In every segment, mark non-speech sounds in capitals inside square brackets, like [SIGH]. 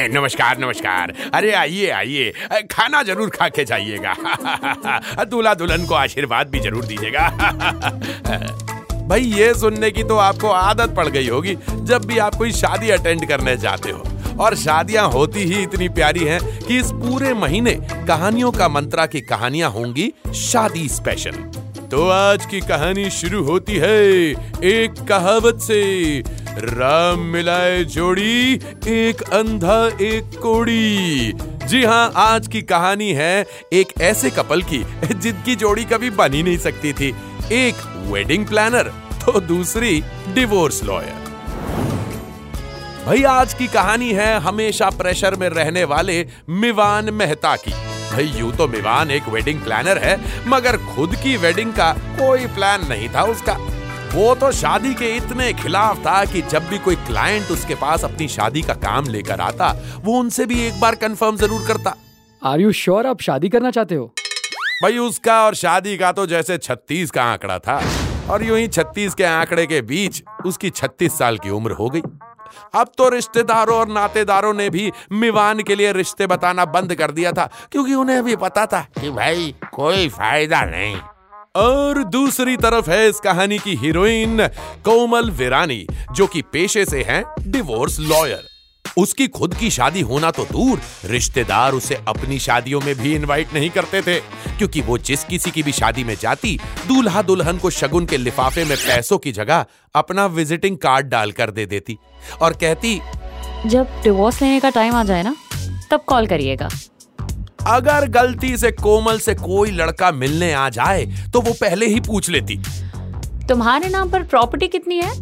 [LAUGHS] नमस्कार नमस्कार। अरे, आइए आइए। खाना ज़रूर खा के जाइएगा। [LAUGHS] दूल्हा दुल्हन को आशीर्वाद भी ज़रूर दीजिएगा। [LAUGHS] भाई, ये सुनने की तो आपको आदत पड़ गई होगी, जब भी आप कोई शादी अटेंड करने जाते हो। और शादियाँ होती ही इतनी प्यारी हैं कि इस पूरे महीने कहानियों का मंत्रा की कहानियाँ होंगी शादी स्पेशल। तो आज की कहानी शुरू होती है एक कहावत से। राम मिलाए जोड़ी, एक अंधा, एक कोड़ी। जी हाँ आज की कहानी है एक ऐसे कपल की, जिनकी जोड़ी कभी बन ही नहीं सकती थी। एक वेडिंग प्लानर तो दूसरी डिवोर्स लॉयर भाई, आज की कहानी है हमेशा प्रेशर में रहने वाले मिवान मेहता की। भाई यूँ तो मिवान एक वेडिंग प्लानर है मगर खुद की वेडिंग का कोई प्लान नहीं था उसका। वो तो शादी के इतने खिलाफ था कि जब भी कोई क्लाइंट उसके पास अपनी शादी का काम लेकर आता वो उनसे भी एक बार कंफर्म ज़रूर करता। आर यू श्योर आप शादी करना चाहते हो? भाई उसका और शादी का तो जैसे छत्तीस का आंकड़ा था और यूँ ही छत्तीस के आंकड़े के बीच उसकी छत्तीस साल की उम्र हो गई। अब तो रिश्तेदारों और नातेदारों ने भी मिवान के लिए रिश्ते बताना बंद कर दिया था, क्योंकि उन्हें भी पता था कि भाई कोई फ़ायदा नहीं। और दूसरी तरफ़ है इस कहानी की हीरोइन कोमल विरानी, जो कि पेशे से हैं डिवोर्स लॉयर। उसकी खुद की शादी होना तो दूर रिश्तेदार उसे अपनी शादियों में भी इनवाइट नहीं करते थे। क्योंकि वो जिस किसी की भी शादी में जाती दूल्हा दुल्हन को शगुन के लिफाफे में पैसों की जगह अपना विजिटिंग कार्ड डालकर दे देती और कहती जब डिवोर्स लेने का टाइम आ जाए ना तब कॉल करिएगा। अगर गलती से कोमल से कोई लड़का मिलने आ जाए तो वो पहले ही पूछ लेती। तुम्हारे नाम पर प्रॉपर्टी कितनी है?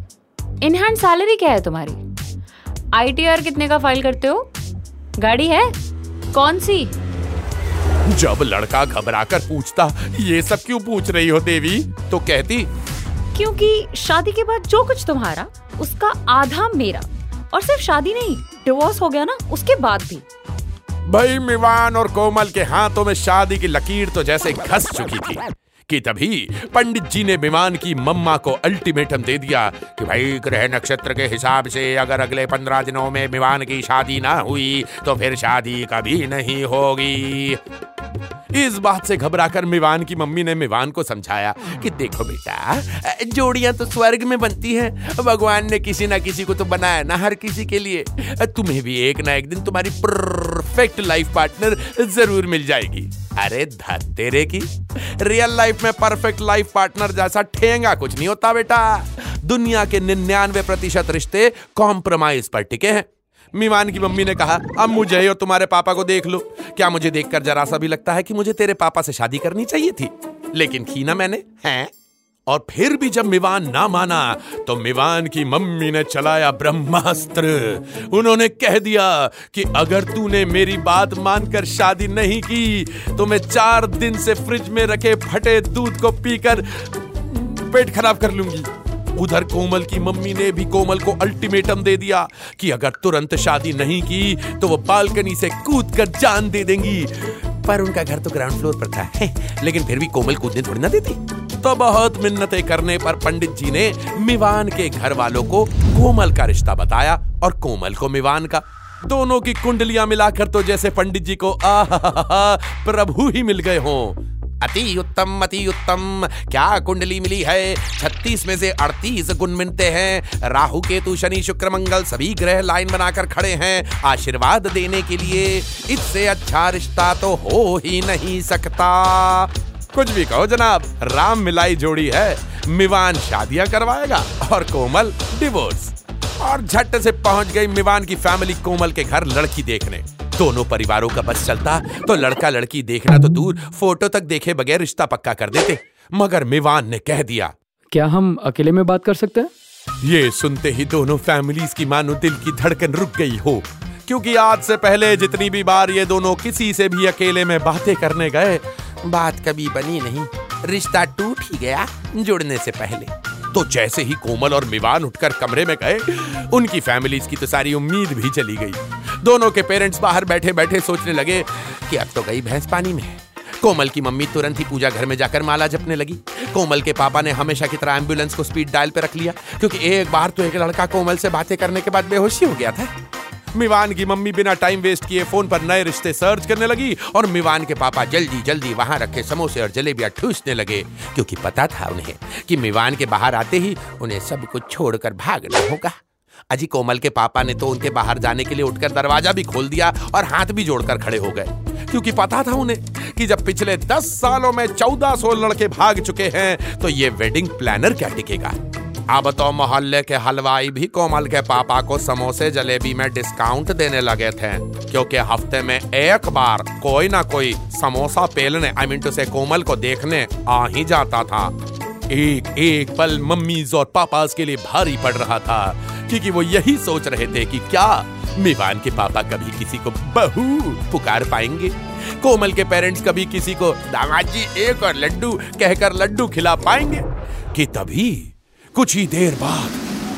इन हैंड सैलरी क्या है तुम्हारी? आईटीआर कितने का फ़ाइल करते हो? गाड़ी है? कौन सी? जब लड़का घबराकर पूछता ये सब क्यों पूछ रही हो देवी? तो कहती क्योंकि शादी के बाद जो कुछ तुम्हारा उसका आधा मेरा। और सिर्फ़ शादी नहीं डिवोर्स हो गया ना उसके बाद भी। भाई मिवान और कोमल के हाथों में शादी की लकीर तो जैसे घस चुकी थी। कि तभी पंडित जी ने विमान की मम्मा को अल्टीमेटम दे दिया कि भाई, ग्रह नक्षत्र के हिसाब से अगर अगले पंद्रह दिनों में विमान की शादी ना हुई तो फिर शादी कभी नहीं होगी। इस बात से घबराकर मिवान की मम्मी ने मिवान को समझाया कि देखो बेटा, जोड़ियाँ तो स्वर्ग में बनती हैं। भगवान ने किसी ना किसी को तो बनाया ना हर किसी के लिए। तुम्हें भी एक ना एक दिन तुम्हारी परफेक्ट लाइफ पार्टनर ज़रूर मिल जाएगी। अरे तेरे की। रियल लाइफ में परफेक्ट लाइफ पार्टनर जैसा ठेंगा कुछ नहीं होता बेटा। दुनिया के निन्यानवे प्रतिशत रिश्ते कॉम्प्रोमाइज पर टिके हैं। मीमान की मम्मी ने कहा, अब मुझे और तुम्हारे पापा को देख लो। क्या मुझे देखकर जरा सा भी लगता है कि मुझे तेरे पापा से शादी करनी चाहिए थी? लेकिन की ना मैंने, हैं? और फिर भी जब मिवान ना माना तो मिवान की मम्मी ने चलाया ब्रह्मास्त्र। उन्होंने कह दिया कि अगर तूने मेरी बात मानकर शादी नहीं की तो मैं चार दिन से फ्रिज में रखे फटे दूध को पीकर पेट खराब कर लूँगी। उधर कोमल की मम्मी ने भी कोमल को अल्टीमेटम दे दिया कि अगर तुरंत शादी नहीं की तो वो बालकनी से कूद कर जान दे देंगी। पर उनका घर तो ग्राउंड फ्लोर पर था, [LAUGHS] लेकिन फिर भी कोमल कूदने थोड़ी ना देती। तो बहुत मिन्नतें करने पर पंडित जी ने मिवान के घर वालों को कोमल का रिश्ता बताया और कोमल को मिवान का। दोनों की कुंडलियाँ मिलाकर तो जैसे पंडित जी को आ प्रभु ही मिल गए हों। अति उत्तम अति उत्तम क्या कुंडली मिली है? छत्तीस में से अड़तीस गुण मिलते हैं। राहु, केतु, शनि, शुक्र, मंगल सभी ग्रह लाइन बनाकर खड़े हैं आशीर्वाद देने के लिए। इससे अच्छा रिश्ता तो हो ही नहीं सकता। कुछ भी कहो जनाब, राम मिलाई जोड़ी है। मिवान शादियाँ करवाएगा और कोमल डिवोर्स और झट से पहुँच गई मिवान की फैमिली कोमल के घर लड़की देखने। दोनों परिवारों का बस चलता तो लड़का लड़की देखना तो दूर फ़ोटो तक देखे बगैर रिश्ता पक्का कर देते मगर मिवान ने कह दिया। क्या हम अकेले में बात कर सकते हैं? ये सुनते ही दोनों फैमिलीज़ की मानो दिल की धड़कन रुक गई हो क्योंकि आज से पहले जितनी भी बार ये दोनों किसी से भी अकेले में बातें करने गए बात कभी बनी नहीं रिश्ता टूट ही गया जुड़ने से पहले। तो जैसे ही कोमल और मिवान उठकर कमरे में गए उनकी फैमिलीज़ की तो सारी उम्मीद भी चली गई। दोनों के पेरेंट्स बाहर बैठे बैठे सोचने लगे कि अब तो गई भैंस पानी में। कोमल की मम्मी तुरंत ही पूजा घर में जाकर माला जपने लगी। कोमल के पापा ने हमेशा की तरह एंबुलेंस को स्पीड डायल पे रख लिया, क्योंकि एक बार तो एक लड़का कोमल से बातें करने के बाद बेहोशी हो गया था। मिवान की मम्मी बिना टाइम वेस्ट किए फ़ोन पर नए रिश्ते सर्च करने लगी और मिवान के पापा जल्दी जल्दी वहाँ रखे समोसे और जलेबियाँ ठूसने लगे, क्योंकि पता था उन्हें कि मिवान के बाहर आते ही उन्हें सब कुछ छोड़कर भागना होगा। अजी कोमल के पापा ने तो उनके बाहर जाने के लिए उठकर दरवाज़ा भी खोल दिया और हाथ भी जोड़कर खड़े हो गए। क्योंकि पता था उन्हें कि जब पिछले दस सालों में चौदह सौ लड़के भाग चुके हैं तो ये वेडिंग प्लानर क्या टिकेगा? अब तो मोहल्ले के हलवाई भी कोमल के पापा को समोसे, जलेबी में डिस्काउंट देने लगे थे, क्योंकि हफ़्ते में एक बार कोई ना कोई समोसा पेलने आई मीन टू से कोमल को देखने आ ही जाता था। एक एक पल मम्मीज और पापाज के लिए भारी पड़ रहा था। क्योंकि वो यही सोच रहे थे कि क्या मिवान के पापा कभी किसी को बहू पुकार पाएँगे? कोमल के पेरेंट्स कभी किसी को दामाद जी, एक और लड्डू कहकर लड्डू खिला पाएँगे? कि तभी कुछ ही देर बाद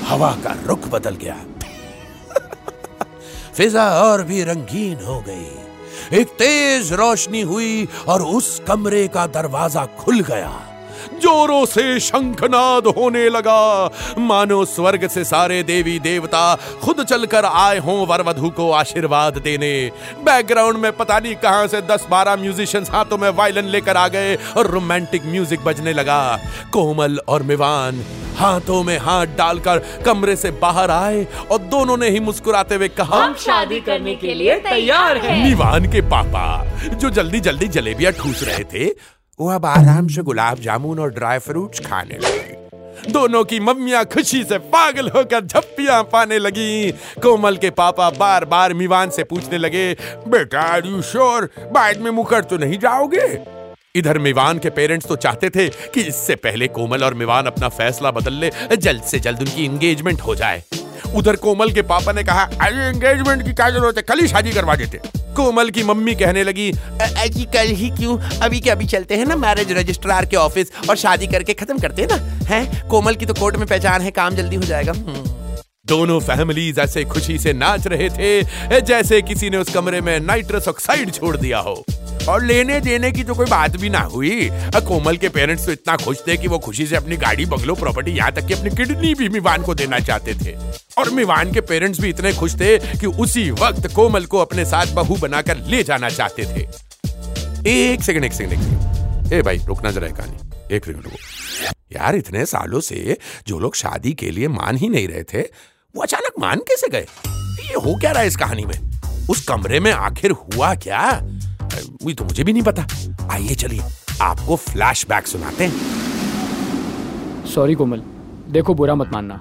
हवा का रुख बदल गया। [LAUGHS] फिजा और भी रंगीन हो गई। एक तेज रोशनी हुई और उस कमरे का दरवाज़ा खुल गया। जोरों से शंखनाद होने लगा। मानो स्वर्ग से सारे देवी देवता खुद चलकर आए हों वर वधु को आशीर्वाद देने। बैकग्राउंड में पता नहीं कहाँ से दस बारह म्यूजिशियंस हाथों में वायलिन लेकर आ गए और रोमांटिक म्यूज़िक बजने लगा। कोमल और मिवान हाथों में हाथ डालकर कमरे से बाहर आए और दोनों ने ही मुस्कुराते हुए कहा हम शादी करने के लिए तैयार हैं। निवान के पापा जो जल्दी जल्दी जलेबियाँ ठूस रहे थे वो अब आराम से गुलाब जामुन और ड्राई फ्रूट्स खाने लगे। दोनों की मम्मियाँ खुशी से पागल होकर झप्पियाँ पाने लगी। कोमल के पापा बार बार मिवान से पूछने लगे, बेटा यू श्योर बाद में मुकर तो नहीं जाओगे? इधर मिवान के पेरेंट्स तो चाहते थे कि इससे पहले कोमल और मिवान अपना फैसला बदल ले जल्द से जल्द उनकी एंगेजमेंट हो जाए। उधर कोमल के पापा ने कहा अरे एंगेजमेंट की क्या ज़रूरत है? कल ही शादी करवा देते। कोमल की मम्मी कहने लगी अजी कल ही क्यों? अभी के अभी चलते हैं ना मैरिज रजिस्ट्रार के ऑफ़िस और शादी करके खत्म करते हैं ना? हैं? कोमल की तो कोर्ट में पहचान है, काम जल्दी हो जाएगा। हम्म। दोनों फैमिलीज़ ऐसे खुशी से नाच रहे थे जैसे किसी ने उस कमरे में नाइट्रस ऑक्साइड छोड़ दिया हो। और लेने देने की तो कोई बात भी ना हुई। कोमल के पेरेंट्स तो इतना खुश थे कि वो खुशी से अपनी गाड़ी, बंगलो प्रॉपर्टी यहाँ तक कि अपनी किडनी भी मिवान को देना चाहते थे। और मिवान के पेरेंट्स भी इतने खुश थे कि उसी वक्त कोमल को अपने साथ बहू बनाकर ले जाना चाहते थे। एक सेकंड एक सेकंड एक सेकंड ए भाई, रुकना जरा कहानी। एक सेकंड रुको। यार, इतने सालों से जो लोग शादी के लिए मान ही नहीं रहे थे वो अचानक मान कैसे गए? ये हो क्या रहा है इस कहानी में? उस कमरे में आखिर हुआ क्या? वही तो मुझे भी नहीं पता। आइए चलिए आपको फ्लैशबैक सुनाते हैं। सॉरी कोमल। देखो बुरा मत मानना।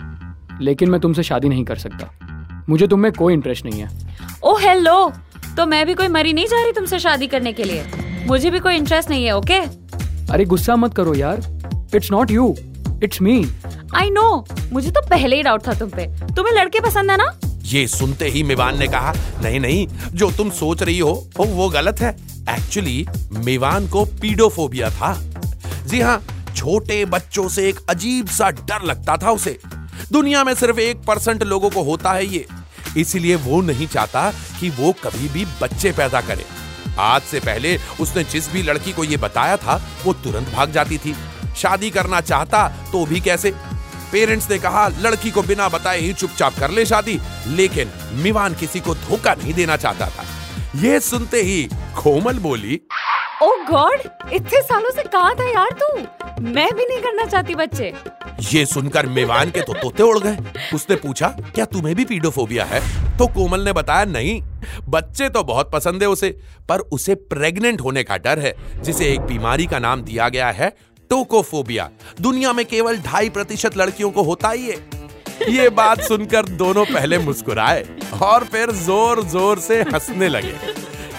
लेकिन मैं तुमसे शादी नहीं कर सकता। मुझे तुम में कोई इंटरेस्ट नहीं है। ओ हेलो तो मैं भी कोई मरी नहीं जा रही तुमसे शादी करने के लिए। मुझे भी कोई इंटरेस्ट नहीं है ओके अरे गुस्सा मत करो यार। It's not you it's me I know मुझे तो पहले ही डाउट था तुम पे। तुम्हें लड़के पसंद है ना? ये सुनते ही मिवान ने कहा, नहीं नहीं, जो तुम सोच रही हो, वो गलत है। एक्चुअली मिवान को पीडोफोबिया था। जी हाँ छोटे बच्चों से एक अजीब सा डर लगता था उसे। दुनिया में सिर्फ़ एक परसेंट लोगों को होता है ये। इसलिए वो नहीं चाहता कि वो कभी भी बच्चे पैदा करे। आज से पहले उसने जिस भी लड़की को ये बताया था, वो तुरंत भाग जाती थी। शादी करना चाहता तो भी कैसे? पेरेंट्स ने कहा लड़की को बिना बताए ही चुपचाप कर ले शादी लेकिन मिवान किसी को धोखा नहीं देना चाहता था। ये सुनते ही कोमल बोली ओ गॉड इतने सालों से कहा था यार तू? मैं भी नहीं करना चाहती बच्चे. ये सुनकर मेवान के तो तोते उड़ गए। उसने पूछा क्या तुम्हें भी पीडोफोबिया है? तो कोमल ने बताया नहीं बच्चे तो बहुत पसंद है उसे पर उसे प्रेग्नेंट होने का डर है जिसे एक बीमारी का नाम दिया गया है टोकोफोबिया दुनिया में केवल ढाई प्रतिशत लड़कियों को होता ही है। ये बात सुनकर दोनों पहले मुस्कुराए और फिर ज़ोर ज़ोर से हंसने लगे,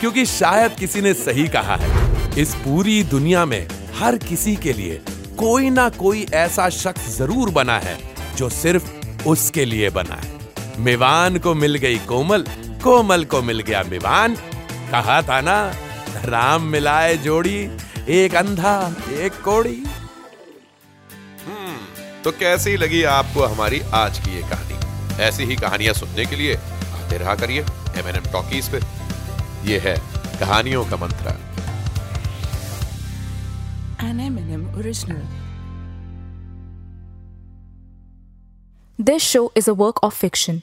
क्योंकि शायद किसी ने सही कहा है। इस पूरी दुनिया में हर किसी के लिए कोई ना कोई ऐसा शख्स ज़रूर बना है, जो सिर्फ़ उसके लिए बना है। मिवान को मिल गई कोमल कोमल को मिल गया मिवान। कहा था ना, राम मिलाए जोड़ी एक अंधा एक कोड़ी हम्म तो कैसी लगी आपको हमारी आज की ये कहानी ऐसी ही कहानियाँ सुनने के लिए आते रहा करिए एम एन एम टॉकीज पे ये है कहानियों का मंत्र An original. This show is a work of fiction.